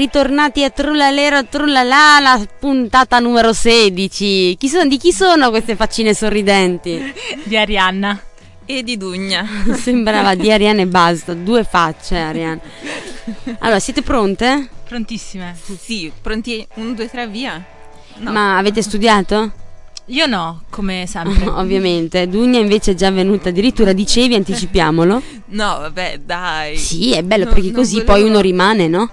Ritornati a Trullalero Trullala, la puntata numero 16. Chi sono, di chi sono queste faccine sorridenti? Di Arianna. E di Dugna. Sembrava di Arianna e basta, due facce Arianna. Allora, siete pronte? Prontissime. Sì, pronti? Un, due, tre, via. No. Ma avete studiato? Io no, come sempre. Ovviamente. Dugna invece è già venuta addirittura, dicevi, anticipiamolo. No, vabbè, dai. Sì, è bello no, perché così volevo... poi uno rimane, no?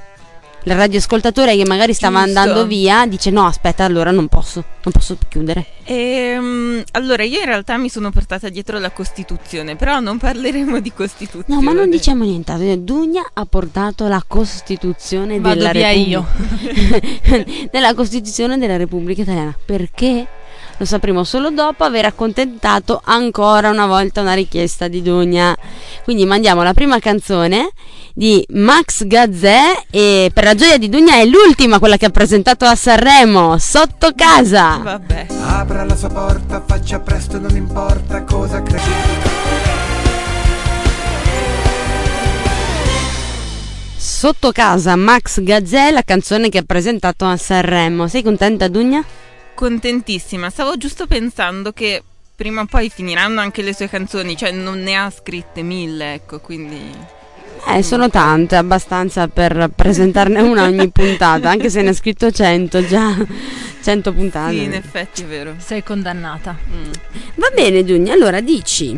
Il radioascoltatore che magari stava Giusto. andando via dice no aspetta allora non posso, non posso chiudere. Ehm, allora io in realtà mi sono portata dietro la Costituzione, però non parleremo di Costituzione. No ma non diciamo niente, Dugna ha portato la Costituzione Vado della Repubblica. io. della Costituzione della Repubblica Italiana. Perché? Lo sapremo solo dopo aver accontentato ancora una volta una richiesta di Dugna. Quindi mandiamo la prima canzone di Max Gazzè e per la gioia di Dugna è l'ultima quella che ha presentato a Sanremo, Sotto casa. Vabbè. Apra la sua porta, faccia presto, non importa cosa credi. Sotto casa Max Gazzè, la canzone che ha presentato a Sanremo. Sei contenta Dugna? Contentissima, stavo giusto pensando che prima o poi finiranno anche le sue canzoni, cioè non ne ha scritte mille, ecco, quindi... Eh, sono tante, abbastanza per presentarne una ogni puntata, anche se ne ha scritto 100 già, 100 puntate. Sì, in effetti è vero. Sei condannata. Mm. Va bene, Giunia, allora dici.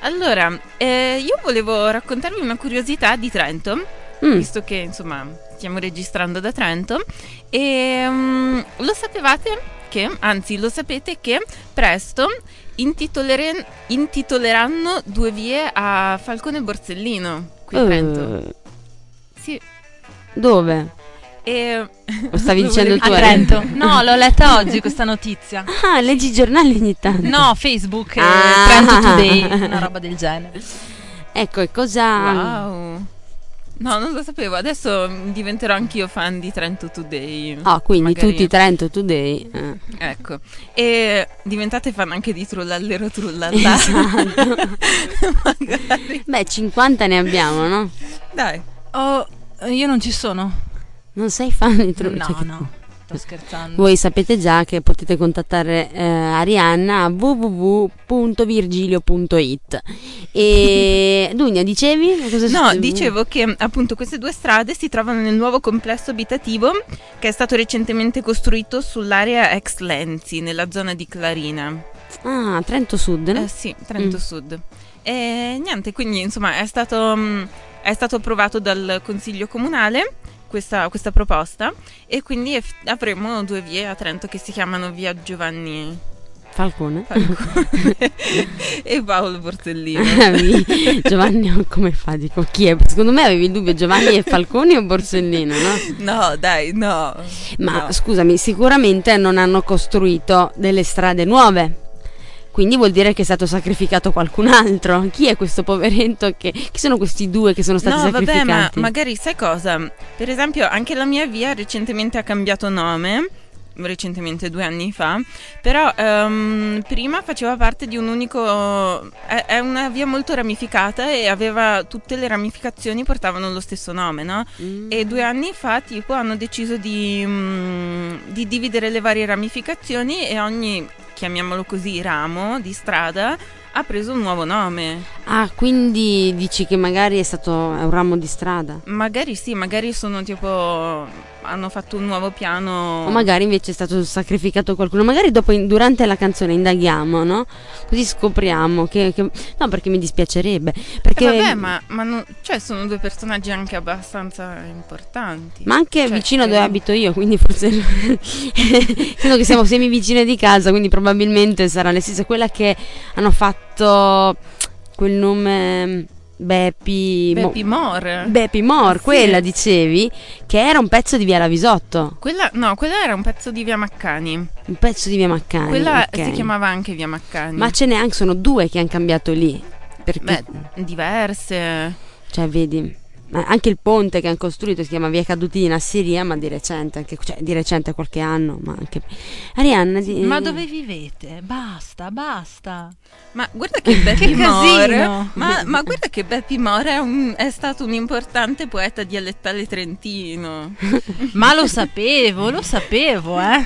Allora, eh, io volevo raccontarvi una curiosità di Trento, mm. visto che insomma stiamo registrando da Trento e um, lo sapevate che, anzi lo sapete che presto intitoleranno due vie a Falcone Borsellino qui a uh, Trento. Sì. Dove? E... Lo stavi dicendo tu a Trento? No, l'ho letta oggi questa notizia. Ah, leggi i giornali ogni tanto? No, Facebook, ah. Trento Today, una roba del genere. Ecco, e cosa... Wow. No, non lo sapevo. Adesso diventerò anch'io fan di Trento Today. Ah, quindi magari. tutti Trento Today. Eh. Ecco. E diventate fan anche di Trullallero Trullallà. Esatto. Beh, 50 ne abbiamo, no? Dai. Oh, io non ci sono. Non sei fan di Trullallero? No, cioè, no. Sto scherzando. Voi sapete già che potete contattare eh, Arianna a www.virgilio.it. E Dunia, dicevi? no, dicevo che appunto queste due strade si trovano nel nuovo complesso abitativo che è stato recentemente costruito sull'area ex Lenzi, nella zona di Clarina. Ah, Trento Sud, no? Eh sì, Trento mm. Sud. E niente, quindi insomma è stato, mm, è stato approvato dal Consiglio Comunale questa, questa proposta e quindi avremo due vie a Trento che si chiamano via Giovanni Falcone, Falcone. e Paolo Borsellino. Giovanni, come fa? Dico, chi è? Secondo me avevi il dubbio Giovanni è Falcone o Borsellino, no? No, dai, no. Ma no. scusami, sicuramente non hanno costruito delle strade nuove quindi vuol dire che è stato sacrificato qualcun altro. Chi è questo poveretto? Che, chi sono questi due che sono stati no, sacrificati? No, vabbè, ma magari sai cosa? Per esempio, anche la mia via recentemente ha cambiato nome recentemente due anni fa, però um, prima faceva parte di un unico, è, è, una via molto ramificata e aveva tutte le ramificazioni portavano lo stesso nome, no? Mm. E due anni fa tipo hanno deciso di, um, di dividere le varie ramificazioni e ogni chiamiamolo così, ramo di strada ha preso un nuovo nome. Ah, quindi dici che magari è stato un ramo di strada? Magari sì, magari sono tipo hanno fatto un nuovo piano. O magari invece è stato sacrificato qualcuno. Magari dopo, in, durante la canzone, indaghiamo, no? Così scopriamo che. che... No, perché mi dispiacerebbe. Perché... Eh vabbè, ma, ma non... cioè, sono due personaggi anche abbastanza importanti. Ma anche cioè, vicino che... dove abito io, quindi forse. Sento che siamo semi vicine di casa, quindi probabilmente sarà le stesse. Quella che hanno fatto quel nome Beppi Beppi More. Beppi More, sì. quella dicevi che era un pezzo di Via Lavisotto. Quella, no, quella era un pezzo di Via Maccani. Un pezzo di Via Maccani. Quella okay. si chiamava anche Via Maccani. Ma ce n'è anche, sono due che hanno cambiato lì. Perché? Beh, diverse. Cioè, vedi. Ma anche il ponte che hanno costruito si chiama Via Cadutina a Siria, ma di recente, anche, cioè di recente qualche anno, ma anche... Arianna... Di, Ma dove vivete? Basta, basta. Ma guarda che Beppi More, casino! ma, ma guarda che Beppi More è, un- è stato un importante poeta dialettale trentino. Ma lo sapevo, lo sapevo, eh.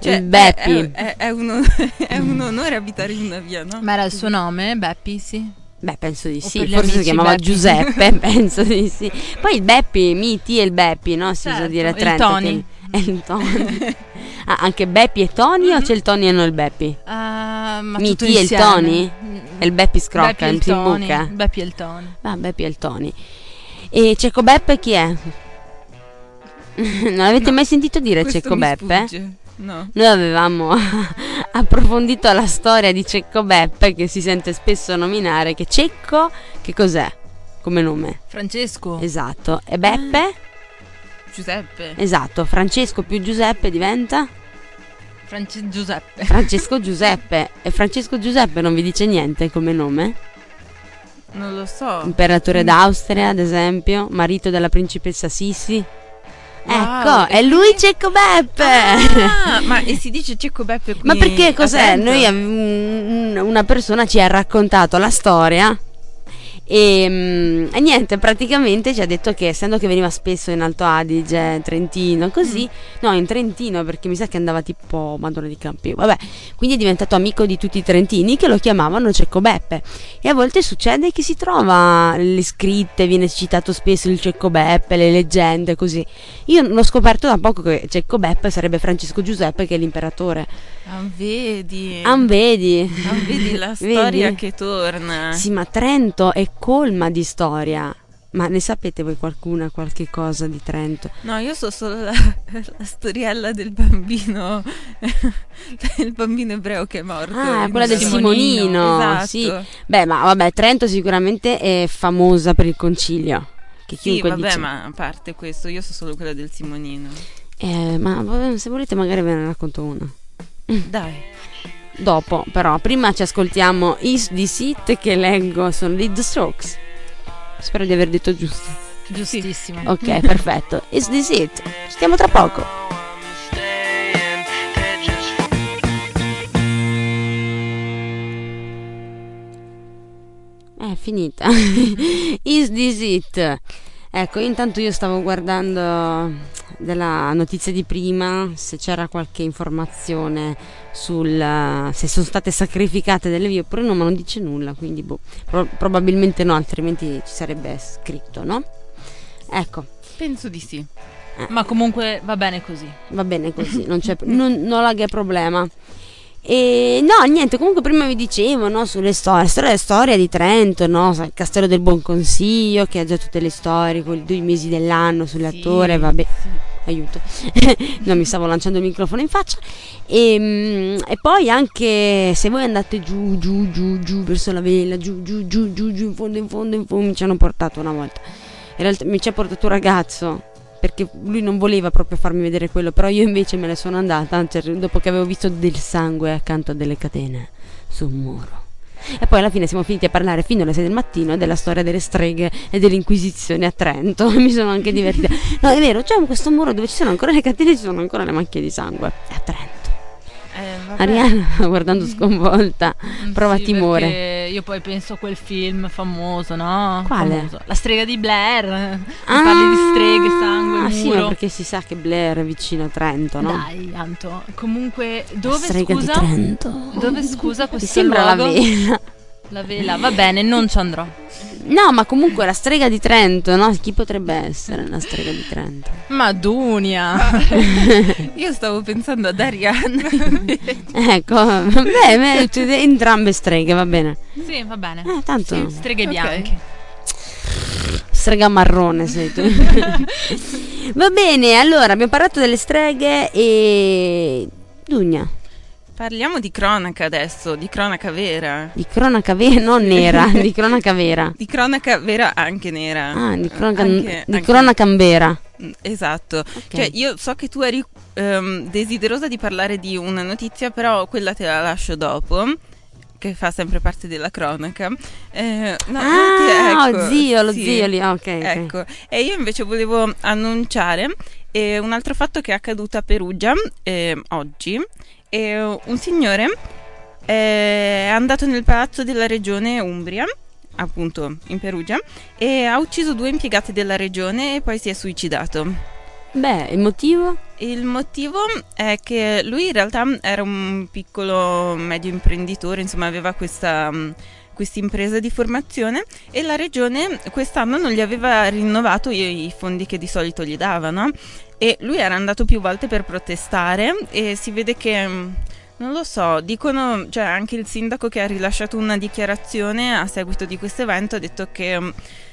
Cioè, Beppi. È, è- è un, on- è un onore abitare in una via, no? Ma era il suo nome, Beppi, sì. Beh, penso di sì, forse si chiamava Beppi. Giuseppe, penso di sì. Poi il Beppi, Miti e il Beppi, no? Si usa Certo, dire a Trento. Tony. che- il Tony. ah, anche Beppi e Tony o c'è il Tony e non il Beppi? Ah, ma Miti e il. Tony? E il Beppi scrocca, Beppi il imbuca? Beppi e il Tony. Ah, Beppi e il Tony. E Cecco Beppe chi è? non avete No, mai sentito dire Cecco Beppe? sfugge. No. Noi avevamo approfondito la storia di Cecco Beppe che si sente spesso nominare che Cecco che cos'è come nome? Francesco. Esatto. E Beppe? Giuseppe. Esatto. Francesco più Giuseppe diventa France- Giuseppe. Francesco Giuseppe. E Francesco Giuseppe non vi dice niente come nome? Non lo so. Imperatore d'Austria, ad esempio, marito della principessa Sissi. Wow, ecco, è lui Cecco Beppe. Ah, ma e si dice Cecco Beppe qui Ma perché cos'è? Noi ave- un- una persona ci ha raccontato la storia e, mm, e niente, praticamente ci ha detto che essendo che veniva spesso in Alto Adige, Trentino, così, no, in Trentino perché mi sa che andava tipo Madonna di Campi, vabbè, quindi è diventato amico di tutti i trentini che lo chiamavano Cecco Beppe e a volte succede che si trova le scritte, viene citato spesso il Cecco Beppe, le leggende, così. Io l'ho scoperto da poco che Cecco Beppe sarebbe Francesco Giuseppe che è l'imperatore. Ah, vedi. Ah, vedi? Ah, vedi la Vedi? storia che torna. Sì, ma Trento è colma di storia. Ma ne sapete voi qualcuna, qualche cosa di Trento? No, io so solo la, la storiella del bambino, del bambino ebreo che è morto. Ah, quella del Simonino. Simonino, Esatto. sì. Beh, ma vabbè, Trento sicuramente è famosa per il concilio. Che Sì, vabbè, dice. ma a parte questo, io so solo quella del Simonino. Eh, ma vabbè, se volete magari ve ne racconto una. Dai. Dopo, però, prima ci ascoltiamo Is This It che leggo, sono di The Strokes. Spero di aver detto giusto. Giustissimo. Ok, perfetto. Is This It? Ci stiamo tra poco. È finita. Is this it? Ecco, intanto io stavo guardando della notizia di prima se c'era qualche informazione sul se sono state sacrificate delle vie oppure no, ma non dice nulla, quindi boh, pro- probabilmente no, altrimenti ci sarebbe scritto, no? Ecco, Penso di sì. Ma comunque va bene così. va bene così, non c'è non, non che problema. E no, niente, comunque prima vi dicevo, no, sulle storie, storia, storia di Trento, no, il Castello del Buon Consiglio che ha già tutte le storie, con i due mesi dell'anno sull'attore, vabbè, aiuto, non mi stavo lanciando il microfono in faccia. E, mm, e poi anche se voi andate giù, giù, giù, giù verso la vela, giù, giù, giù, giù, giù, in fondo, in fondo, in fondo, mi ci hanno portato una volta. In realtà mi ci ha portato un ragazzo perché lui non voleva proprio farmi vedere quello, però io invece me ne sono andata cioè, dopo che avevo visto del sangue accanto a delle catene sul muro. E poi alla fine siamo finiti a parlare fino alle 6 del mattino della storia delle streghe e dell'inquisizione a Trento. Mi sono anche divertita. No, è vero, c'è questo muro dove ci sono ancora le catene e ci sono ancora le macchie di sangue. È a Trento. Eh. Ariana guardando sconvolta. Prova Sì, timore. perché Io poi penso a quel film famoso, no? Quale? Famoso. La strega di Blair. Parli di streghe, sangue, Ah, sì, muro. ma perché si sa che Blair è vicino a Trento, no? Dai, Anto. Comunque, La dove strega scusa? di Trento. Dove scusa Mi questo sembra la luogo? vela. La vela. Va bene, non ci andrò. No, ma comunque la strega di Trento, no? Chi potrebbe essere la strega di Trento? Madunia. Io stavo pensando ad Arianna. ecco, beh, beh, entrambe streghe, va bene. sì, va bene. Eh, tanto Sì, streghe bianche. strega marrone sei tu. va bene, allora abbiamo parlato delle streghe e Dugna, Parliamo di cronaca adesso, di cronaca vera. di cronaca vera, non nera, di cronaca vera. Di cronaca vera anche nera. Ah, di cronaca, Anche- di anche- cronacambera. Mm, Esatto. Cioè, io so che tu eri ehm, desiderosa di parlare di una notizia, però quella te la lascio dopo. che fa sempre parte della cronaca. Eh, no, ah, infatti, ecco, zio, lo sì, zio lì, ok. ok. Ecco, e io invece volevo annunciare eh, un altro fatto che è accaduto a Perugia eh, oggi. Eh, un signore eh, è andato nel palazzo della regione Umbria, appunto in Perugia, e ha ucciso due impiegati della regione e poi si è suicidato. Beh, il motivo? Il motivo è che lui in realtà era un piccolo medio imprenditore, insomma aveva questa questa impresa di formazione e la regione quest'anno non gli aveva rinnovato i fondi che di solito gli davano e lui era andato più volte per protestare e si vede che non lo so, dicono, cioè anche il sindaco che ha rilasciato una dichiarazione a seguito di questo evento ha detto che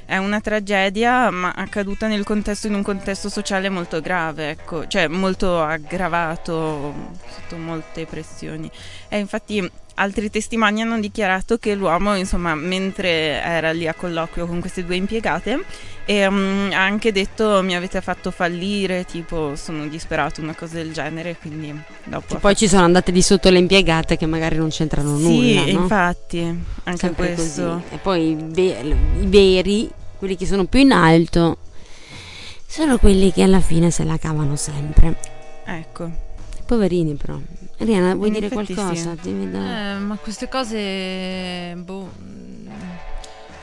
è una tragedia ma accaduta nel contesto, in un contesto sociale molto grave, ecco, cioè molto aggravato sotto molte pressioni. E infatti altri testimoni hanno dichiarato che l'uomo, insomma, mentre era lì a colloquio con queste due impiegate, e, um, ha anche detto mi avete fatto fallire, tipo sono disperato, una cosa del genere, quindi dopo... poi ci sono andate di sotto le impiegate che magari non c'entrano sì, nulla. Sì, no? infatti, anche Sempre questo. Così. E poi i veri, quelli che sono più in alto, sono quelli che alla fine se la cavano sempre. Ecco. Poverini però. Riana, vuoi In dire qualcosa? sì. Eh, ma queste cose, boh,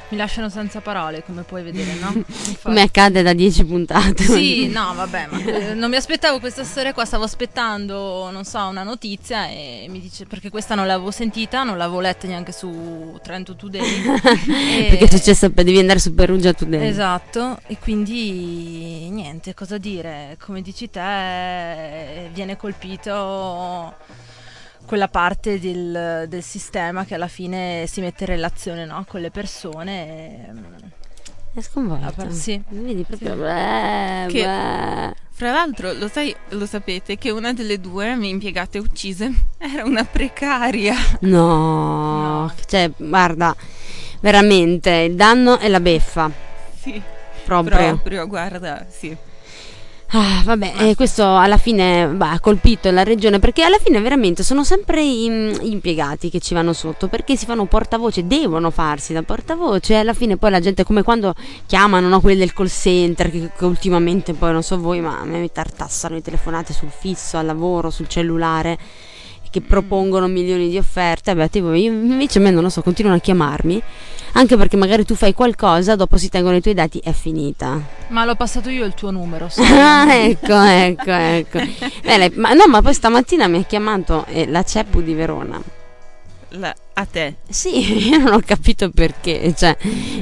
mi lasciano senza parole, come puoi vedere, no? Infatti. Come accade da 10 puntate. Sì, no, vabbè, ma eh, non mi aspettavo questa storia qua, stavo aspettando, non so, una notizia e mi dice perché questa non l'avevo sentita, non l'avevo letta neanche su Trento Today. E- Perché è successo, devi andare su Perugia Today. Esatto, e quindi niente, cosa dire? Come dici te, viene colpito quella parte del, del sistema che alla fine si mette in relazione no, con le persone. e, mm, È sconvolto. Per- sì. Vedi proprio. Sì. Beh, Che- beh. Fra l'altro, lo, sai, lo sapete che una delle due mie impiegate uccise era una precaria. No. No. Cioè, guarda, veramente il danno è la beffa. Sì, Proprio. proprio, guarda, sì. Ah, vabbè, e questo alla fine bah, ha colpito la regione perché alla fine veramente sono sempre i- gli impiegati che ci vanno sotto perché si fanno portavoce, devono farsi da portavoce e alla fine poi la gente come quando chiamano no, quelli del call center che, che ultimamente poi non so voi ma a me mi tartassano le telefonate sul fisso, al lavoro, sul cellulare che propongono milioni di offerte, beh, tipo, io invece a me non lo so, continuano a chiamarmi anche perché magari tu fai qualcosa, dopo si tengono i tuoi dati, è finita. Ma l'ho passato io il tuo numero. Ah, ecco, ecco, ecco. Bene, ma, no, ma poi stamattina mi ha chiamato eh, la CEPU di Verona. La- a te. Sì, io non ho capito perché, cioè,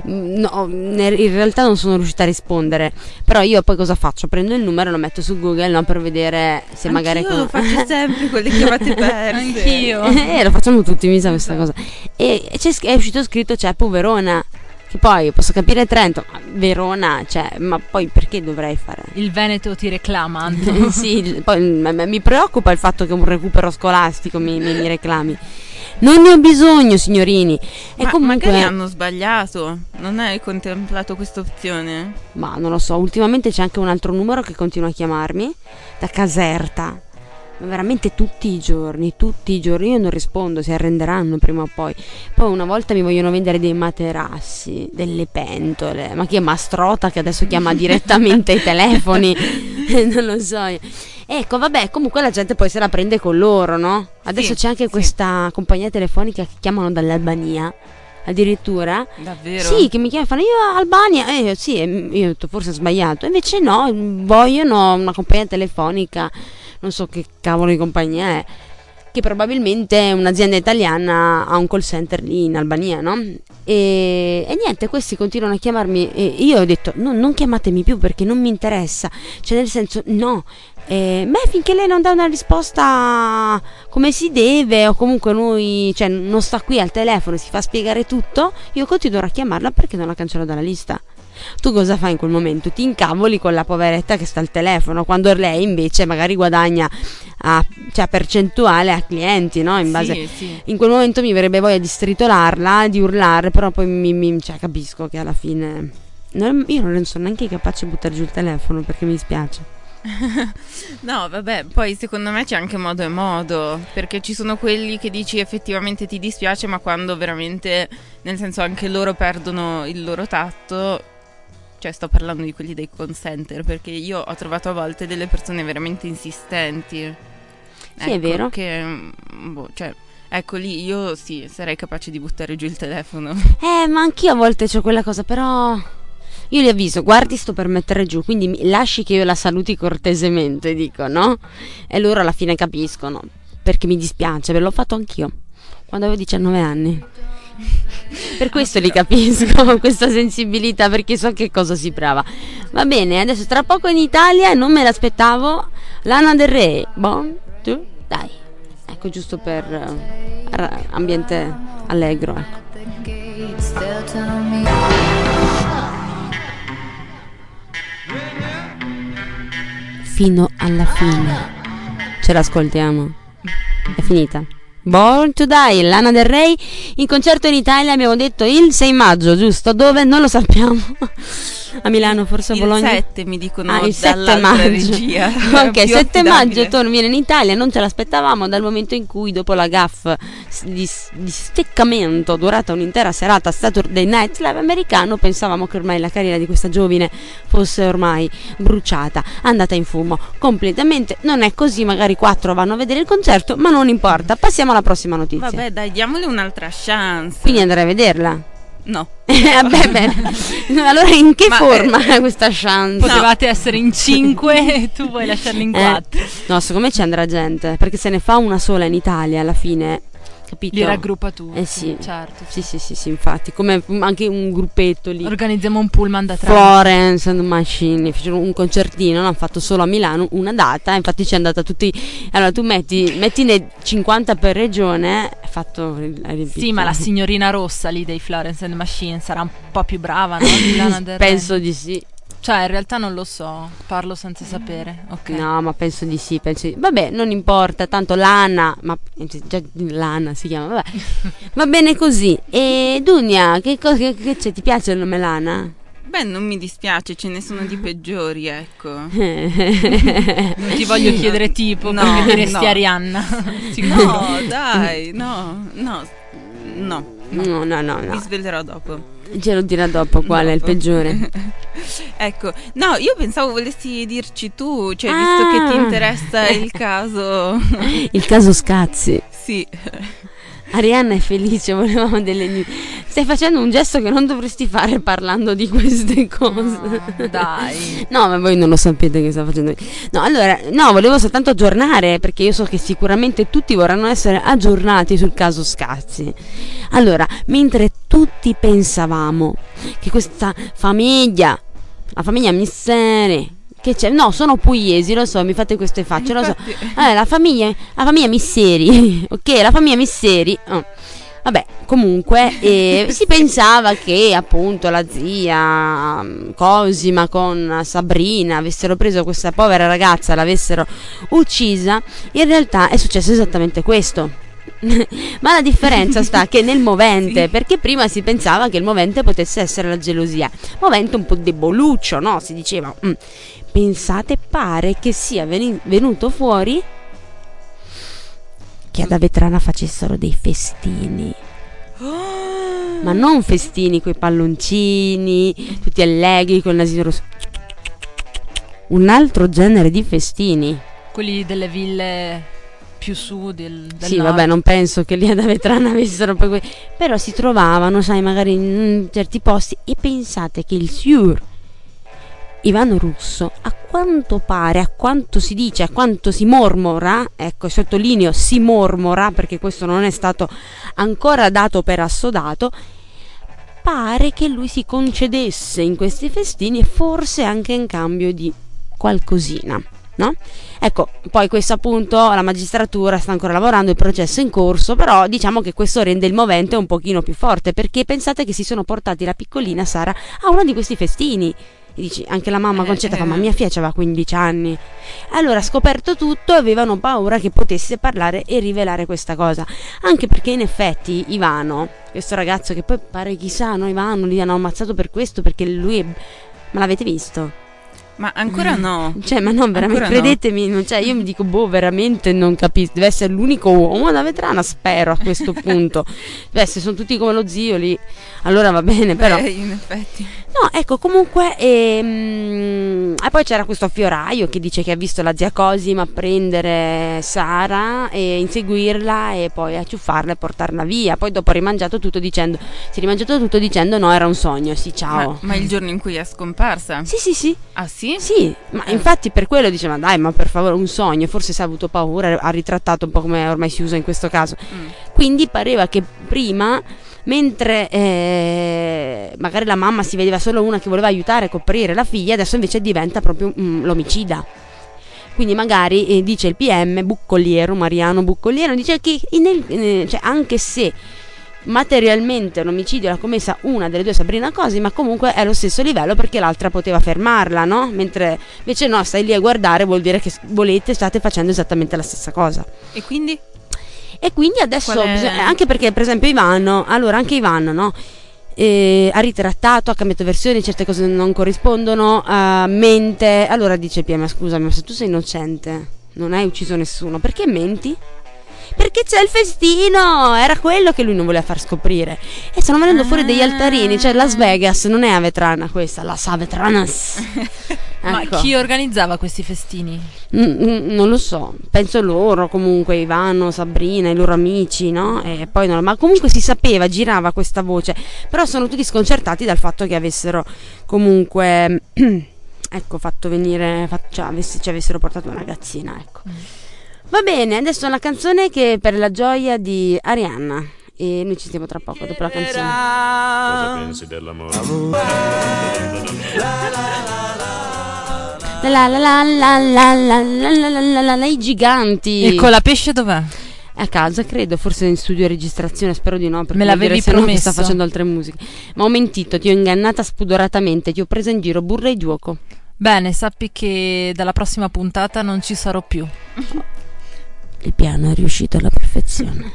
no, in realtà non sono riuscita a rispondere, però io poi cosa faccio? Prendo il numero e lo metto su Google no, per vedere se magari... Anch'io con- lo faccio sempre con le chiamate perse. Anch'io. eh, lo facciamo tutti, mi sa questa cosa. E è uscito scritto CEPU Verona, che poi posso capire Trento, ma Verona, cioè, ma poi perché dovrei fare? Il Veneto ti reclama, sì, poi mi preoccupa il fatto che un recupero scolastico mi, mi- mi reclami. Non ne ho bisogno, signorini. E Ma comunque, magari hanno sbagliato. Non hai contemplato questa opzione? ma non lo so, ultimamente c'è anche un altro numero che continua a chiamarmi da Caserta. Veramente tutti i giorni, tutti i giorni. Io non rispondo, si arrenderanno prima o poi. Poi una volta mi vogliono vendere dei materassi, delle pentole. Ma chi è Mastrota che adesso chiama direttamente ai telefoni? non lo so. Ecco, vabbè, comunque la gente poi se la prende con loro, no? Adesso Sì, c'è anche sì. questa compagnia telefonica che chiamano dall'Albania. Addirittura Davvero? sì, che mi chiama, fanno io Albania, e io sì, e io ho detto forse ho sbagliato, invece no, vogliono una compagnia telefonica, non so che cavolo di compagnia è, che probabilmente un'azienda italiana ha un call center lì in Albania, no? E, e niente, questi continuano a chiamarmi e io ho detto no, non chiamatemi più perché non mi interessa, cioè nel senso no, eh, beh, finché lei non dà una risposta come si deve, o comunque lui cioè, non sta qui al telefono e si fa spiegare tutto, io continuerò a chiamarla perché non la cancello dalla lista. Tu cosa fai in quel momento? Ti incavoli con la poveretta che sta al telefono, quando lei invece magari guadagna a, cioè, percentuale a clienti, no? In base Sì, sì. in quel momento mi verrebbe voglia di stritolarla, di urlare, però poi mi, mi- cioè, capisco che alla fine non- io non sono neanche capace di buttare giù il telefono perché mi dispiace. No, vabbè, poi secondo me c'è anche modo e modo, perché ci sono quelli che dici effettivamente ti dispiace, ma quando veramente, nel senso anche loro perdono il loro tatto, cioè sto parlando di quelli dei consenter, perché io ho trovato a volte delle persone veramente insistenti. Sì, è vero. Che, mm, boh, cioè, ecco lì io sì, sarei capace di buttare giù il telefono. Eh, ma anch'io a volte ho quella cosa, però io li avviso, guardi sto per mettere giù, quindi lasci che io la saluti cortesemente, dico, no? E loro alla fine capiscono, perché mi dispiace, ve l'ho fatto anch'io, quando avevo 19 anni. Per questo li capisco, questa sensibilità, perché so che cosa si prova. Va bene, adesso tra poco in Italia, non me l'aspettavo, Lana del Re, Bon, tu, dai. Ecco, giusto per ra- ambiente allegro, ecco. fino alla fine. Ce l'ascoltiamo. È finita. Born to Die, Lana del Rey in concerto in Italia abbiamo detto il 6 maggio, giusto? Dove? Non lo sappiamo. A Milano, forse a Il Bologna. 7 mi dicono Ah, il 7 dall'altra maggio. regia. ok, Più 7 affidabile. maggio viene in Italia, non ce l'aspettavamo dal momento in cui dopo la gaff di, di steccamento durata un'intera serata a Saturday Night Live americano, pensavamo che ormai la carriera di questa giovine fosse ormai bruciata, andata in fumo completamente. Non è così, magari quattro vanno a vedere il concerto, ma non importa. Passiamo alla prossima notizia. Vabbè, dai, diamole un'altra chance. Quindi andrei a vederla. No. Vabbè, bene. Allora in che Ma, forma questa chance? Potevate essere in cinque e tu vuoi lasciarli in Eh, quattro. No, secondo me ci andrà gente, perché se ne fa una sola in Italia alla fine, capito? Li raggruppa tutti. Eh sì. Certo. Sì, sì, sì, sì, infatti, come anche un gruppetto lì. Organizziamo un pullman da tre. Florence and Machine fecero un concertino, l'hanno fatto solo a Milano, una data, infatti ci è andata tutti. Allora tu metti, mettine 50 per regione, è fatto hai. Sì, ma la signorina rossa lì dei Florence and Machine sarà un po' più brava, no? Penso di sì. Cioè, in realtà non lo so, parlo senza sapere. Ok. No, ma penso di sì, penso di- Vabbè, non importa, tanto Lana, ma già Lana si chiama, vabbè. Va bene così. E Dunia, che cosa che, che c'è? Ti piace il nome Lana? Beh, non mi dispiace, ce ne sono di peggiori, ecco. Non ti voglio chiedere tipo, No, perché diresti no. Arianna. No, dai, no, no, no. No, no, no, no. svelerò dopo. Ce lo dirà dopo qual è il peggiore. ecco, no, io pensavo volessi dirci tu, cioè Ah. visto che ti interessa il caso. Il caso Scazzi. sì. Arianna è felice, volevamo delle news. Stai facendo un gesto che non dovresti fare parlando di queste cose. No, dai. No, ma voi non lo sapete che sta facendo. No, allora, no, volevo soltanto aggiornare perché io so che sicuramente tutti vorranno essere aggiornati sul caso Scazzi. Allora, mentre tutti pensavamo che questa famiglia, la famiglia Misseri, che c'è, no, sono pugliesi, lo so, mi fate queste facce, lo so. Eh, la famiglia, la famiglia Misseri, ok, la famiglia Misseri. oh. Vabbè, comunque eh, si pensava che appunto la zia mm, Cosima con Sabrina avessero preso questa povera ragazza, l'avessero uccisa. In realtà è successo esattamente questo. Ma la differenza sta che nel movente, Sì. perché prima si pensava che il movente potesse essere la gelosia. Movente un po' deboluccio, no? Si diceva. "Mm, Pensate, pare che sia veni- venuto fuori che ad Avetrana facessero dei festini. Ma non festini coi palloncini, tutti allegri col nasino rosso. Un altro genere di festini. Quelli delle ville più su del, del sì, nord. vabbè, non penso che lì ad Avetrana avessero poi Però si trovavano, sai, magari in certi posti e pensate che il signor Ivano Russo, a quanto pare, a quanto si dice, a quanto si mormora, ecco, sottolineo si mormora perché questo non è stato ancora dato per assodato, pare che lui si concedesse in questi festini e forse anche in cambio di qualcosina. No? Ecco, poi questo appunto la magistratura sta ancora lavorando, il processo è in corso, però diciamo che questo rende il movente un pochino più forte, perché pensate che si sono portati la piccolina Sara a uno di questi festini. E dici, anche la mamma Eh, Concetta fa, eh. ma mia figlia aveva 15 anni. Allora, scoperto tutto, avevano paura che potesse parlare e rivelare questa cosa. Anche perché in effetti Ivano, questo ragazzo che poi pare chissà, no Ivano, li hanno ammazzato per questo, perché lui è... Ma l'avete visto? Ma ancora no. Cioè, ma no, veramente, Ancora no. credetemi, non- cioè, io mi dico, boh, veramente non capisco. Deve essere l'unico uomo da vetrana, spero a questo punto. Beh, se sono tutti come lo zio lì, allora va bene, però. Beh, in effetti. No, ecco, comunque. ehm, E poi c'era questo fioraio che dice che ha visto la zia Cosima prendere Sara e inseguirla e poi acciuffarla e portarla via. Poi dopo ha rimangiato tutto dicendo: Si è rimangiato tutto dicendo no, era un sogno, sì, ciao. Ma, ma il giorno in cui è scomparsa? Sì, sì, sì. Ah sì? Sì, ma Eh. infatti per quello dice: Ma dai, ma per favore, un sogno. Forse si è avuto paura, ha ritrattato un po' come ormai si usa in questo caso. Mm. Quindi pareva che prima, mentre eh, magari la mamma si vedeva solo una che voleva aiutare a coprire la figlia, adesso invece diventa proprio mm, l'omicida. Quindi magari eh, dice il PM Buccoliero, Mariano Buccoliero, dice che nel- eh, cioè, anche se materialmente un omicidio l'ha commessa una delle due Sabrina Cosi, ma comunque è allo stesso livello perché l'altra poteva fermarla, no? Mentre invece no, stai lì a guardare vuol dire che volete, state facendo esattamente la stessa cosa. E quindi? E quindi adesso, bisogna- anche perché per esempio Ivano, allora anche Ivano, no? Eh, ha ritrattato, ha cambiato versioni, certe cose non corrispondono, eh, mente. Allora dice il PM, scusami, ma se tu sei innocente, non hai ucciso nessuno, perché menti? Perché c'è il festino! Era quello che lui non voleva far scoprire. E stanno venendo fuori degli altarini, cioè Las Vegas, non è a Vetrana questa, la Sa Vetranas. Ma Ecco. chi organizzava questi festini? Mm, mm, non lo so, penso loro comunque, Ivano, Sabrina, i loro amici, no? E poi non- ma comunque si sapeva, girava questa voce, però sono tutti sconcertati dal fatto che avessero comunque, ecco, fatto venire, fa- cioè, avessi- ci avessero portato una ragazzina, ecco. Va bene, adesso una canzone che è per la gioia di Arianna e noi ci stiamo tra poco dopo la canzone. Cosa pensi dell'amore? La la la la la la la la la la la la i giganti. E con la pesce dov'è? È a casa, credo, forse in studio registrazione, spero di no, perché Me l'avevi dire che promesso. sta facendo altre musiche. Ma ho mentito, ti ho ingannata spudoratamente, ti ho presa in giro, burra e gioco. Bene, sappi che dalla prossima puntata non ci sarò più. Il piano è riuscito alla perfezione.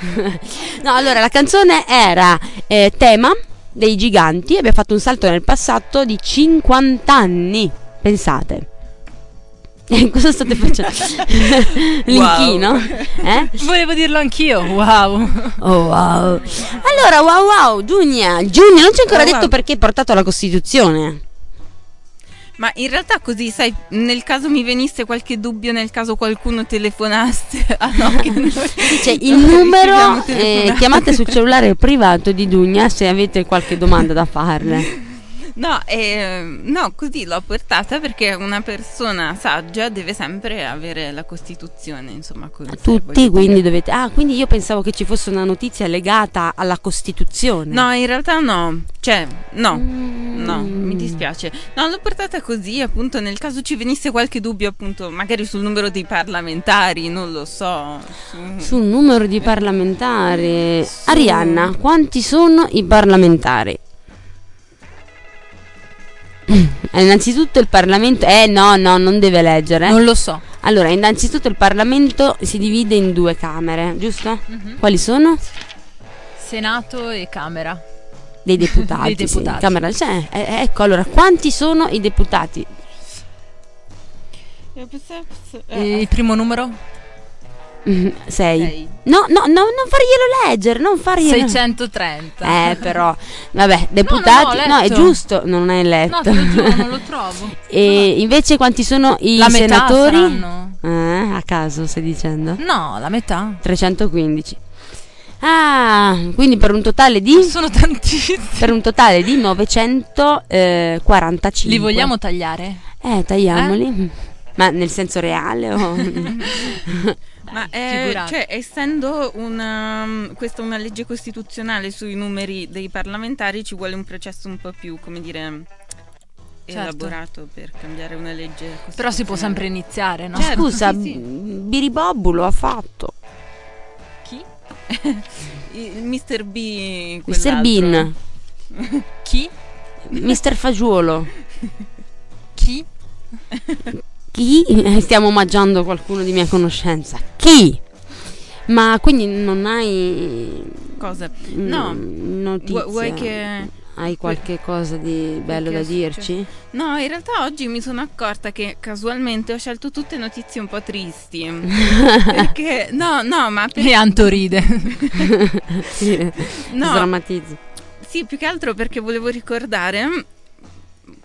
no, allora la canzone era eh, tema dei giganti, abbiamo fatto un salto nel passato di 50 anni. Pensate. Eh, Cosa state facendo? L'inchino? Eh? Volevo dirlo anch'io, wow. Oh wow. Allora, wow wow, Giunia, Giunia, non ci hai ancora Wow, detto wow. perché hai portato la Costituzione. Ma in realtà così, sai, nel caso mi venisse qualche dubbio, nel caso qualcuno telefonasse. Ah no, noi Dice il numero, eh, chiamate sul cellulare privato di Dunia se avete qualche domanda da farle. No, eh, no, così l'ho portata perché una persona saggia deve sempre avere la Costituzione, insomma, con Tutti quindi dovete... Ah, quindi io pensavo che ci fosse una notizia legata alla Costituzione. No, in realtà no, cioè, no. Mm. No, mi dispiace. No, l'ho portata così, appunto, nel caso ci venisse qualche dubbio, appunto, magari sul numero dei parlamentari, non lo so. su- Sul numero di parlamentari. Arianna, quanti sono i parlamentari? Eh, Innanzitutto il Parlamento... Eh no, no, non deve leggere. Non lo so. Allora, innanzitutto il Parlamento si divide in due camere, giusto? Quali sono? Senato e Camera. Dei deputati. Dei sì, deputati. Camera, cioè, eh, ecco, allora, quanti sono i deputati? E il primo numero? Mm, sei. Sei. No, no, no, non farglielo leggere, non farglielo 630. Eh, però, vabbè, deputati. ho No, è letto. giusto, non hai letto. No, giuro, non lo trovo. e invece quanti sono i La senatori? saranno. Eh, a caso stai dicendo? No, la metà. 315. Ah, quindi per un totale di Sono tantissimi. per un totale di 945. Li vogliamo tagliare? Eh, tagliamoli. Ma nel senso reale o Ma eh, cioè, essendo una, questa una legge costituzionale sui numeri dei parlamentari, ci vuole un processo un po' più, come dire, Certo. elaborato per cambiare una legge. Però si può sempre iniziare, no? Certo. Scusa, sì, sì. Biribobbu lo ha fatto. Chi? Il Mr. B. Mr. Bean, Chi? Mr. Fagiolo. Chi? Chi? Stiamo omaggiando qualcuno di mia conoscenza. Chi? Ma quindi non hai Cosa? mm, No. notizie? Vu- vuoi che... Hai qualche cosa di bello da dirci? No, in realtà oggi mi sono accorta che casualmente ho scelto tutte notizie un po' tristi. perché, no, no, ma per- E Anto ride. sì, No. Sdrammatizzi. sì, più che altro perché volevo ricordare,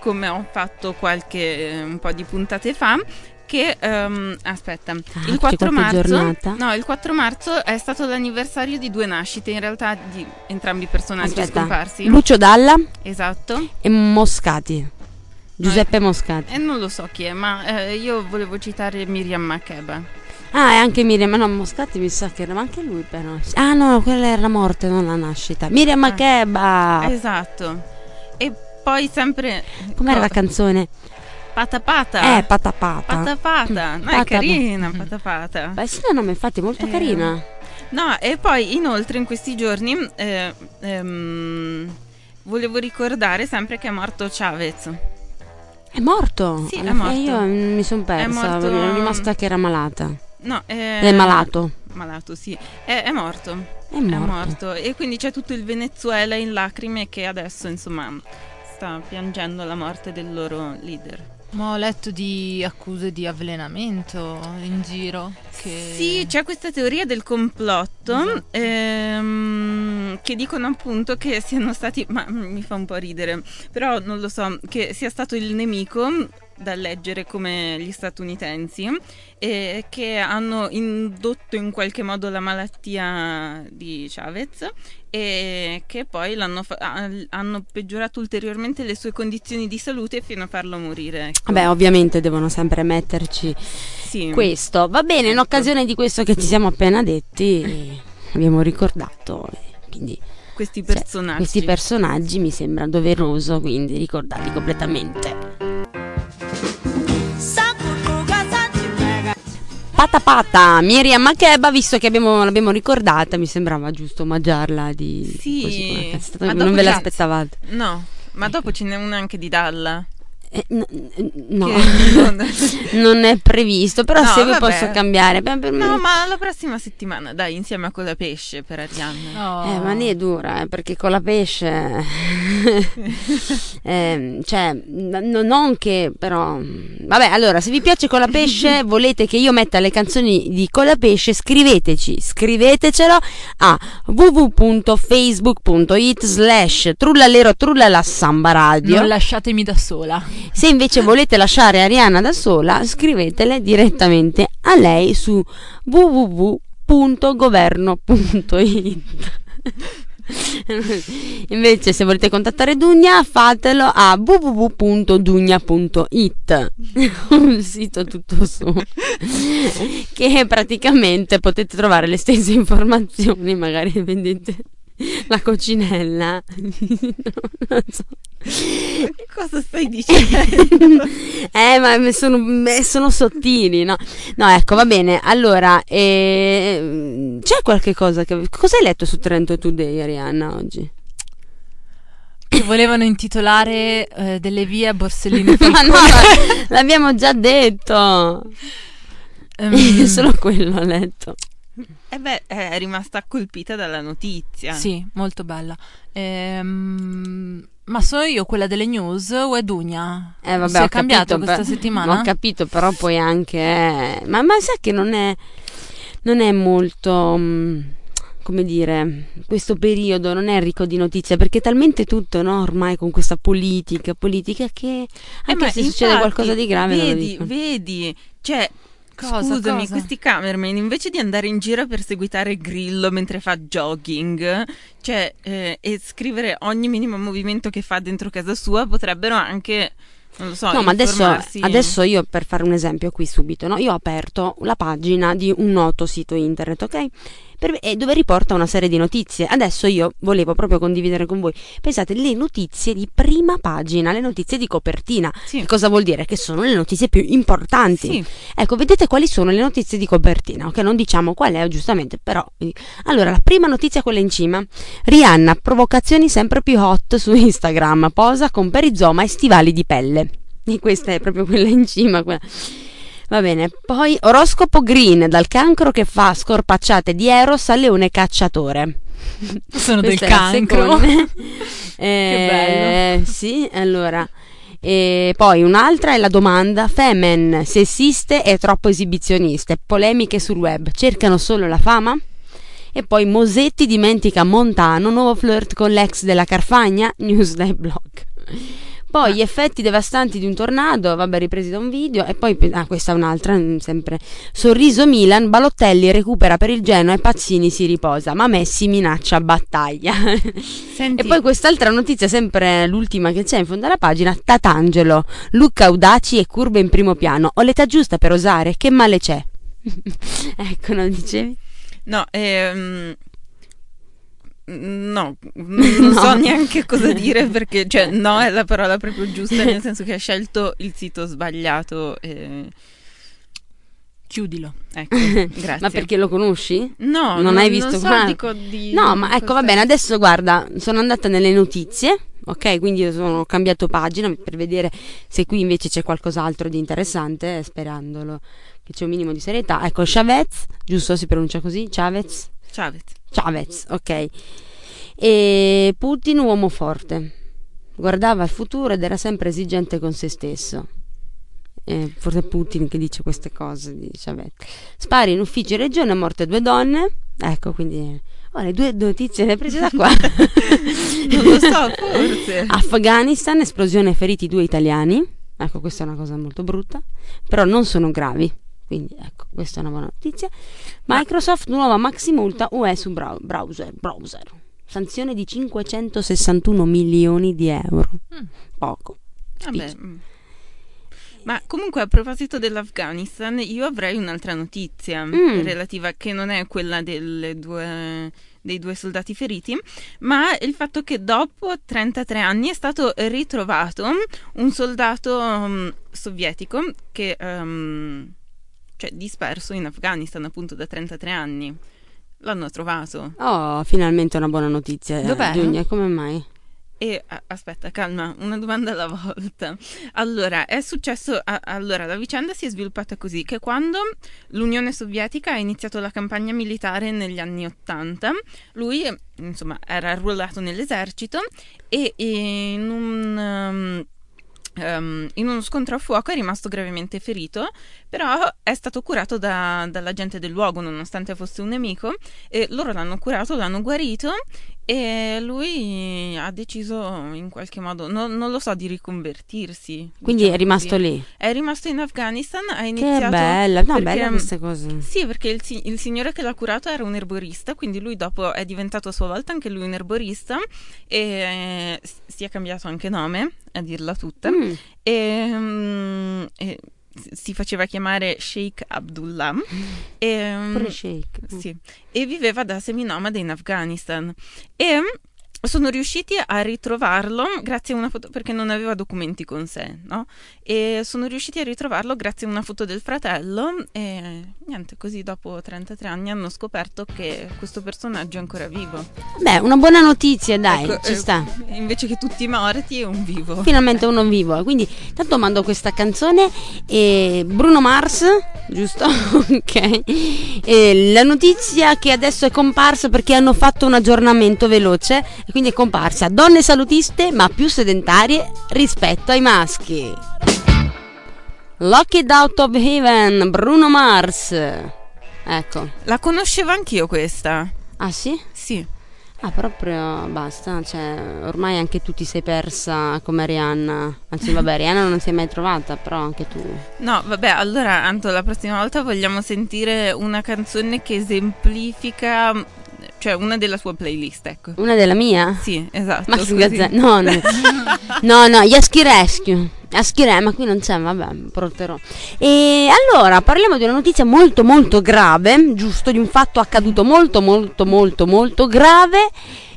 come ho fatto qualche un po' di puntate fa, che ehm, aspetta, il c'è 4 qualche marzo giornata? No, il 4 marzo è stato l'anniversario di due nascite, in realtà di entrambi i personaggi Aspetta, scomparsi. Lucio Dalla Esatto. e Moscati. Giuseppe Moscati. E non lo so chi è, ma eh, io volevo citare Miriam Makeba. Ah, e anche Miriam, ma no, Moscati mi sa che era ma anche lui però. Ah no, quella era la morte, non la nascita. Miriam Ah. Makeba. Esatto. E poi sempre Com'era la canzone? Pata pata. Eh, patapata. Pata pata. No, Pata- è carina, pata pata. Beh, sì, no, ma infatti è molto Eh, carina. No, e poi inoltre in questi giorni eh, ehm, volevo ricordare sempre che è morto Chavez. È morto. Sì, è fine morto. Io mm, mi sono persa, morto- ero rimasta che era malata. No, è, È malato. Malato, sì. È, è morto. È morto. È morto. E quindi c'è tutto il Venezuela in lacrime che adesso, insomma, sta piangendo la morte del loro leader. Ma ho letto di accuse di avvelenamento in giro. Che... Sì, c'è questa teoria del complotto Esatto. ehm, che dicono appunto che siano stati, ma mi fa un po' ridere, però non lo so, che sia stato il nemico da leggere come gli statunitensi e che hanno indotto in qualche modo la malattia di Chavez e che poi l'hanno fa- ha- hanno peggiorato ulteriormente le sue condizioni di salute fino a farlo morire. ecco. Vabbè, ovviamente devono sempre metterci sì. questo. Va bene, in Ecco. occasione di questo che ci siamo appena detti, abbiamo ricordato. eh, Quindi questi cioè, personaggi. questi personaggi mi sembra doveroso, quindi ricordarli completamente. Pata Pata, Miriam Makeba, visto che abbiamo, l'abbiamo ricordata, mi sembrava giusto omaggiarla di Sì, così non ve l'aspettavate. No, ma dopo ce n'è una anche di Dalla. Eh, n- no, Che non- non è previsto, però No, se vi vabbè. posso cambiare. beh, per me- No, ma la prossima settimana, dai, insieme a Cola Pesce per Arianna. Oh. Eh, ma lì è dura, eh, perché con la pesce... ehm, cioè, n- non che però... Vabbè, allora, se vi piace con la pesce, volete che io metta le canzoni di con la pesce, scriveteci, scrivetecelo a www.facebook.it slash trullalero trullala samba radio. Non lasciatemi da sola. Se invece volete lasciare Ariana da sola, scrivetele direttamente a lei su www.governo.it. Invece, se volete contattare Dugna, fatelo a www.dugna.it, un sito tutto su, che praticamente potete trovare le stesse informazioni, magari vendete la coccinella. non so. Cosa stai dicendo? eh, ma sono, sono sottili, no? No, ecco, va bene. Allora, eh, c'è qualche cosa che... Cosa hai letto su Trento Today, Arianna, oggi? Che volevano intitolare eh, delle vie a Borsellino ma no, l'abbiamo già detto. Ehm, Solo quello ho letto. Eh beh, è rimasta colpita dalla notizia. Sì, molto bella. Ehm, ma sono io quella delle news o è Dunia? Eh, vabbè, si è cambiato capito, questa per- settimana? Ho capito, però poi anche... eh, ma, ma sai che non è... Non è molto... mm, come dire, questo periodo non è ricco di notizie perché è talmente tutto, no? Ormai con questa politica, politica che Eh, anche ma se succede infatti, qualcosa di grave Vedi, vedi, cioè... Cosa, Scusami, cosa? questi cameraman invece di andare in giro a perseguitare Grillo mentre fa jogging, cioè, eh, e scrivere ogni minimo movimento che fa dentro casa sua, potrebbero anche, non lo so, No, ma adesso, adesso io per fare un esempio qui subito, no? io ho aperto la pagina di un noto sito internet, ok? Per- e dove riporta una serie di notizie. Adesso io volevo proprio condividere con voi. Pensate, le notizie di prima pagina, le notizie di copertina. Sì. Che cosa vuol dire? Che sono le notizie più importanti. Sì. Ecco, vedete quali sono le notizie di copertina, ok? Non diciamo qual è, giustamente, però. eh. Allora, la prima notizia, quella in cima. Rihanna, provocazioni sempre più hot su Instagram, posa con perizoma e stivali di pelle. E questa è proprio quella in cima. quella. Va bene, poi oroscopo green, dal cancro che fa scorpacciate di Eros al leone cacciatore. Sono del cancro. Eh, Sì, allora. E poi un'altra è la domanda: Femen, sessiste e troppo esibizioniste, polemiche sul web, cercano solo la fama? E poi Mosetti dimentica Montano, nuovo flirt con l'ex della Carfagna, news dai blog. Poi gli effetti devastanti di un tornado, vabbè, ripresi da un video. E poi, ah, questa è un'altra, mm, sempre. Sorriso Milan, Balottelli recupera per il Genoa e Pazzini si riposa, ma Messi minaccia battaglia. Senti, E poi quest'altra notizia, sempre l'ultima che c'è in fondo alla pagina, Tatangelo, look audaci e curve in primo piano. Ho l'età giusta per osare, che male c'è? ecco, non dicevi? no, ehm, no, non No. so neanche cosa dire perché, cioè, no è la parola proprio giusta, nel senso che ha scelto il sito sbagliato. e- Chiudilo. Ecco, grazie. Ma perché lo conosci? No, Non hai visto non so, qua? dico di- No, ma ecco, va bene, adesso guarda, sono andata nelle notizie, ok? Quindi ho cambiato pagina per vedere se qui invece c'è qualcos'altro di interessante, sperandolo che c'è un minimo di serietà. Ecco, Chavez, giusto si pronuncia così? Chavez? Chavez. Chavez, ok. E Putin, uomo forte, guardava il futuro ed era sempre esigente con se stesso. Eh, forse è Putin che dice queste cose di Chavez. Spari in ufficio in regione, morte due donne. Ecco, quindi... Oh, le due notizie le hai prese da qua. Non lo so, forse. Afghanistan, esplosione feriti due italiani. Ecco, questa è una cosa molto brutta. Però non sono gravi. Quindi, ecco, questa è una buona notizia. Microsoft, nuova maxi multa UE su brow- browser. browser. Sanzione di 561 milioni di euro. Mm. Poco. Vabbè. mm. Ma comunque a proposito dell'Afghanistan, io avrei un'altra notizia Mm. relativa che non è quella delle due- dei due soldati feriti, ma il fatto che dopo 33 anni è stato ritrovato un soldato mm, sovietico che ehm, cioè disperso in Afghanistan appunto da 33 anni. L'hanno trovato. Oh, finalmente una buona notizia. Dov'è? Giulia, come mai? E a- aspetta, calma, una domanda alla volta. Allora, è successo. a- allora, la vicenda si è sviluppata così: che quando l'Unione Sovietica ha iniziato la campagna militare negli anni Ottanta, lui, eh, insomma, era arruolato nell'esercito e in un. um, ehm, in uno scontro a fuoco è rimasto gravemente ferito, però è stato curato da- dalla gente del luogo, nonostante fosse un nemico, e loro l'hanno curato, l'hanno guarito e lui ha deciso in qualche modo, no- non lo so, di riconvertirsi. Quindi diciamo è rimasto così. lì. È rimasto in Afghanistan, ha Che iniziato... bella. No, perché- bella queste cose. Sì, perché il, il signore che l'ha curato era un erborista, quindi lui dopo è diventato a sua volta anche lui un erborista e eh, si è cambiato anche nome, a dirla tutta, Mm. e, mm, e s- si faceva chiamare Sheikh Abdullah. E, Pure shake. sì, e viveva da seminomade in Afghanistan. E sono riusciti a ritrovarlo grazie a una foto, perché non aveva documenti con sé, no? E sono riusciti a ritrovarlo grazie a una foto del fratello e niente, così dopo 33 anni hanno scoperto che questo personaggio è ancora vivo. Beh, una buona notizia, dai, Ecco, ci eh, sta. Invece che tutti morti è un vivo. Finalmente uno vivo. Quindi, tanto mando questa canzone. E Bruno Mars, giusto? ok. E la notizia che adesso è comparsa perché hanno fatto un aggiornamento veloce. Quindi è comparsa donne salutiste ma più sedentarie rispetto ai maschi. Locked Out of Heaven, Bruno Mars. Ecco. La conoscevo anch'io questa. Ah sì? Sì. Ah, proprio basta, cioè, ormai anche tu ti sei persa come Rihanna. Anzi, vabbè, Rihanna non si è mai trovata, però anche tu. No, vabbè, allora Anto, la prossima volta vogliamo sentire una canzone che esemplifica, cioè una della sua playlist, ecco. Una della mia? Sì, esatto. Così. Gazzè. No, no, no, no, gli Aschi Rescue. Aschi Re, ma qui non c'è, vabbè, porterò. E allora, parliamo di una notizia molto, molto grave, giusto, di un fatto accaduto molto, molto, molto, molto grave.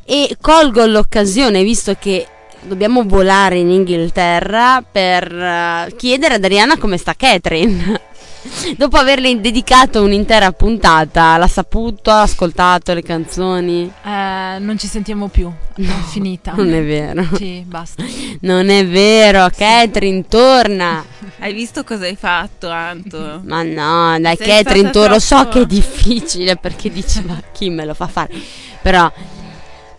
E colgo l'occasione, visto che dobbiamo volare in Inghilterra, per eh, chiedere ad Ariana come sta Catherine. Dopo averle dedicato un'intera puntata, l'ha saputo, ha ascoltato le canzoni. Eh, non ci sentiamo più. È finita. Non è vero. Sì, basta. Non è vero, Catherine, torna. Hai visto cosa hai fatto, Anto? Ma no, dai, Sei Catherine, tu lo so che è difficile perché dici, ma chi me lo fa fare? Però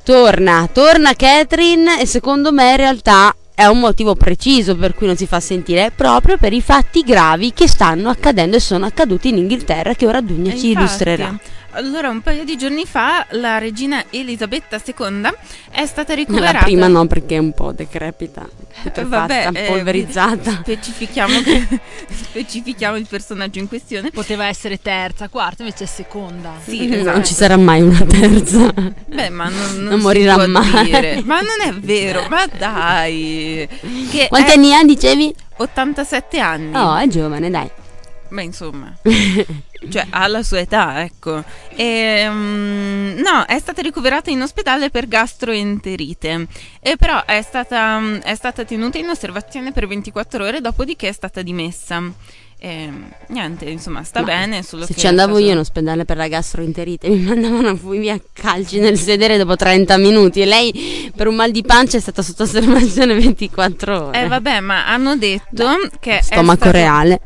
torna, torna Catherine e secondo me in realtà è un motivo preciso per cui non si fa sentire, proprio per i fatti gravi che stanno accadendo e sono accaduti in Inghilterra che ora Dugna ci illustrerà. Allora, un paio di giorni fa la regina Elisabetta II è stata ricoverata. La prima no perché è un po' decrepita, putrefatta, eh, polverizzata. specifichiamo, che- specifichiamo il personaggio in questione. Poteva essere terza, quarta, invece è seconda. Sì, non esatto. ci sarà mai una terza. Beh, ma non, non Non si morirà può mai. dire. Ma non è vero, ma dai. Che Quanti è anni ha dicevi? 87 anni. Oh, è giovane, dai. Beh, insomma, cioè ha la sua età, ecco. E, mm, no, è stata ricoverata in ospedale per gastroenterite. E però è stata, è stata tenuta in osservazione per 24 ore, dopodiché è stata dimessa. E, niente, insomma, sta Ma bene. Solo Se che ci andavo io in ospedale per la gastroenterite, mi mandavano fuori via calci nel sedere dopo 30 minuti e lei per un mal di pancia è stata sotto osservazione 24 ore. Eh vabbè, ma hanno detto che è Stomaco stato- reale.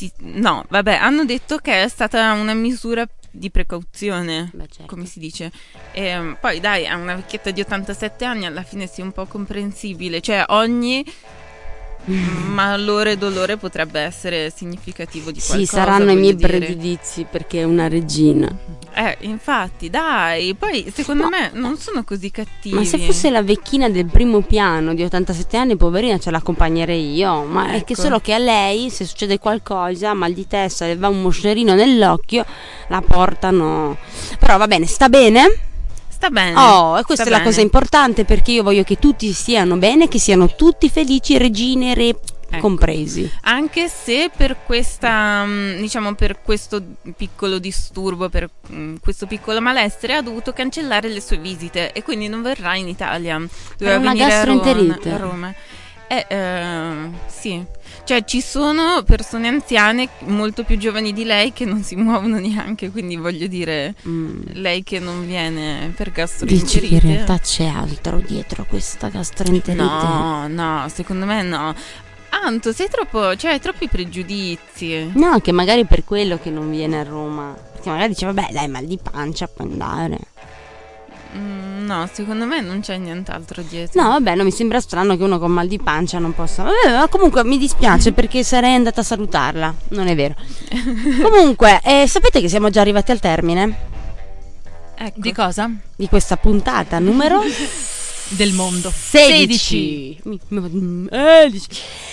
Sì, no, vabbè, hanno detto che è stata una misura di precauzione. Beh, certo. come si dice. Ehm, poi dai, a una vecchietta di 87 anni alla fine sia un po' comprensibile, cioè ogni malore e dolore potrebbe essere significativo di qualcosa. Sì, saranno i miei dire. pregiudizi perché è una regina. Eh, infatti, dai, poi secondo No, me non sono così cattivi. Ma se fosse la vecchina del primo piano di 87 anni, poverina, ce l'accompagnerei io. Ma è che Ecco. solo che a lei, se succede qualcosa, mal di testa, le va un moscerino nell'occhio, la portano. Però va bene, sta bene? Sta bene. Oh, e questa sta è la bene. cosa importante perché io voglio che tutti stiano bene, che siano tutti felici, regine e re Ecco. compresi. Anche se per questa, mm, diciamo, per questo piccolo disturbo, per mm, questo piccolo malessere, ha dovuto cancellare le sue visite e quindi non verrà in Italia. Doveva una venire a Roma. gastroenterite. A Roma. Eh, eh, sì, cioè ci sono persone anziane molto più giovani di lei che non si muovono neanche, quindi voglio dire, Mm. lei che non viene per Dici gastroenterite. che in realtà c'è altro dietro questa gastroenterite? No, no, secondo me no. Anto, sei troppo, cioè hai troppi pregiudizi. No, che magari per quello che non viene a Roma. Perché magari dice, vabbè, dai, mal di pancia, può andare. No, secondo me non c'è nient'altro dietro. No, vabbè, non mi sembra strano che uno con mal di pancia non possa. Vabbè, ma comunque mi dispiace perché sarei andata a salutarla. Non è vero. comunque, eh, sapete che siamo già arrivati al termine Ecco. Di cosa? di questa puntata numero Del mondo. 16. Mi- mi- eh, dici-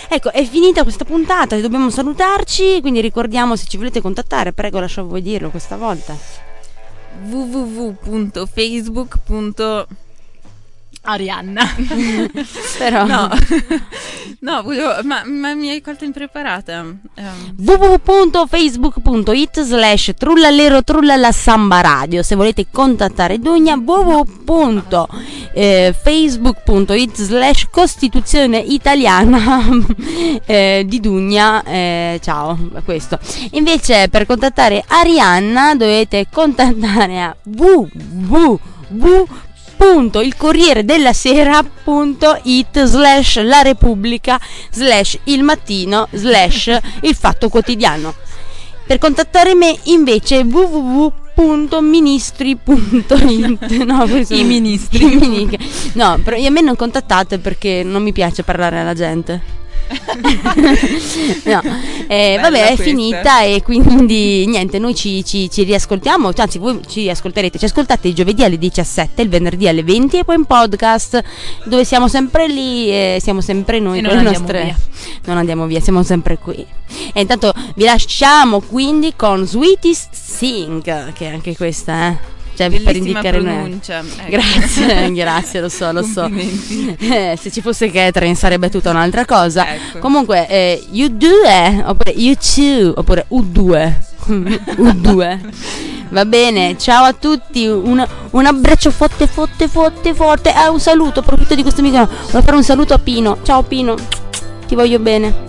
Ecco, è finita questa puntata, dobbiamo salutarci, quindi ricordiamo se ci volete contattare, prego lascio a voi dirlo questa volta. www.facebook.com Arianna. Però No, no, volevo, ma, ma mi hai colto impreparata. Ehm, www.facebook.it slash trullalero trullala samba radio se volete contattare Dugna www.facebook.it slash costituzione italiana eh, di Dugna eh, ciao questo invece per contattare Arianna dovete contattare a www punto il corriere della sera.it slash la repubblica slash il mattino slash il fatto quotidiano. Per contattare me invece www.ministri.it no, questo- I ministri. No però a me non contattate perché non mi piace parlare alla gente no, eh, vabbè, è questa. finita e quindi niente, noi ci, ci- ci riascoltiamo, anzi voi ci ascolterete, ci ascoltate il giovedì alle 17, il venerdì alle 20 e poi in podcast dove siamo sempre lì e siamo sempre noi E con non le nostre... via. Non andiamo via, siamo sempre qui. E intanto vi lasciamo quindi con Sweetest Sing, che anche questa, eh. Cioè, per bellissima indicare noi. pronuncia. ecco. Grazie, grazie, lo so, lo so. Eh, se ci fosse Catherine sarebbe tutta un'altra cosa. Ecco. Comunque, eh, U2 oppure U2 oppure U2. U2. Va bene, ciao a tutti, un, un abbraccio forte, forte, forte, forte. Ah, un saluto, approfitto di questo microfono. Voglio fare un saluto a Pino. Ciao Pino, ti voglio bene.